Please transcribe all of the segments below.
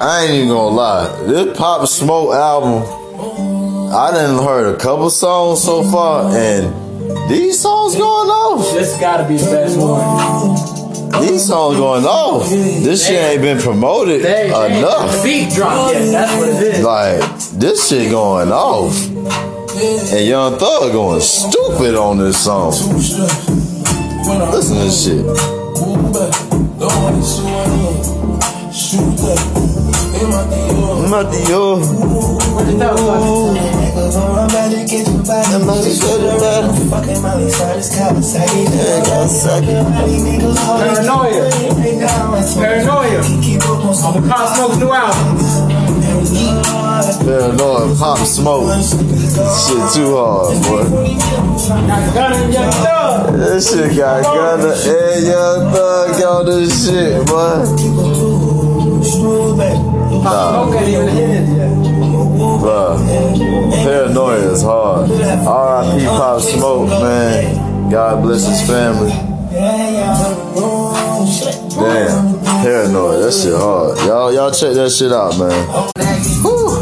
I ain't even gonna lie. This Pop Smoke album, I didn't heard a couple songs so far, and these songs going off. This gotta be the best one. These songs going off. This shit ain't been promoted They, they enough. the beat drop yet. That's what it is. Like this shit going off, and Young Thug going stupid on this song. Listen to this shit. I'm out the yo. What the I'm out the get you better. Fucking Molly Cyrus, Kawasaki. Yeah, Kawasaki. Paranoia. Paranoia. On the Pop Smoke's new album. Paranoid, pop smoke. Shit too hard, boy. Got Gunna and Young Thug. This shit got Gunna and Young Thug on this shit, boy. Pop paranoia is hard. R.I.P. Pop Smoke, man. God bless his family. Damn, paranoid. that shit hard. Y'all, y'all check that shit out, man.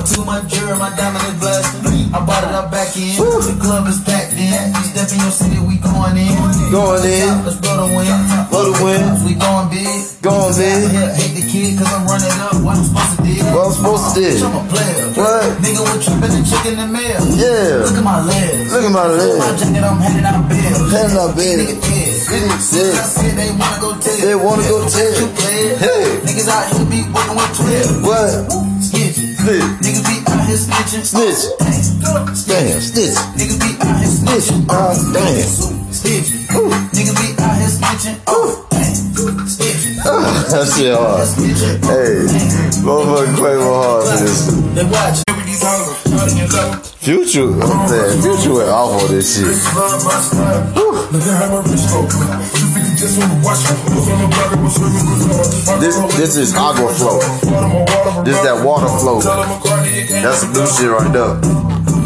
Too much jury, my diamond is blasting. I bought it up back in. The club is packed in. You step in your city, we going in. Going in, Let's blow the win. for the win, We going big. going big. Yeah, hate the kid cause I'm running up. What I'm supposed to do. What I'm supposed to do? I'm a player. What? Nigga with tripping and chicken in the mail. Yeah. Look at my legs. Look at my legs. Look at my jacket, I'm handing out bills. Handing out bills. Nigga dead. Dead. They wanna go tell. They wanna go tell. Hey. Niggas out here be working with 12. What? Snitch. Snitch. Niggas be out here snitching. Snitch. Damn, snitch. Niggas be out here snitching. Ah, damn. That shit hard. Hey, motherfucking Quavo hard for this. Future, man, Future went off on this shit. This this is Agua Flow. This is that water flow. That's some new shit right there.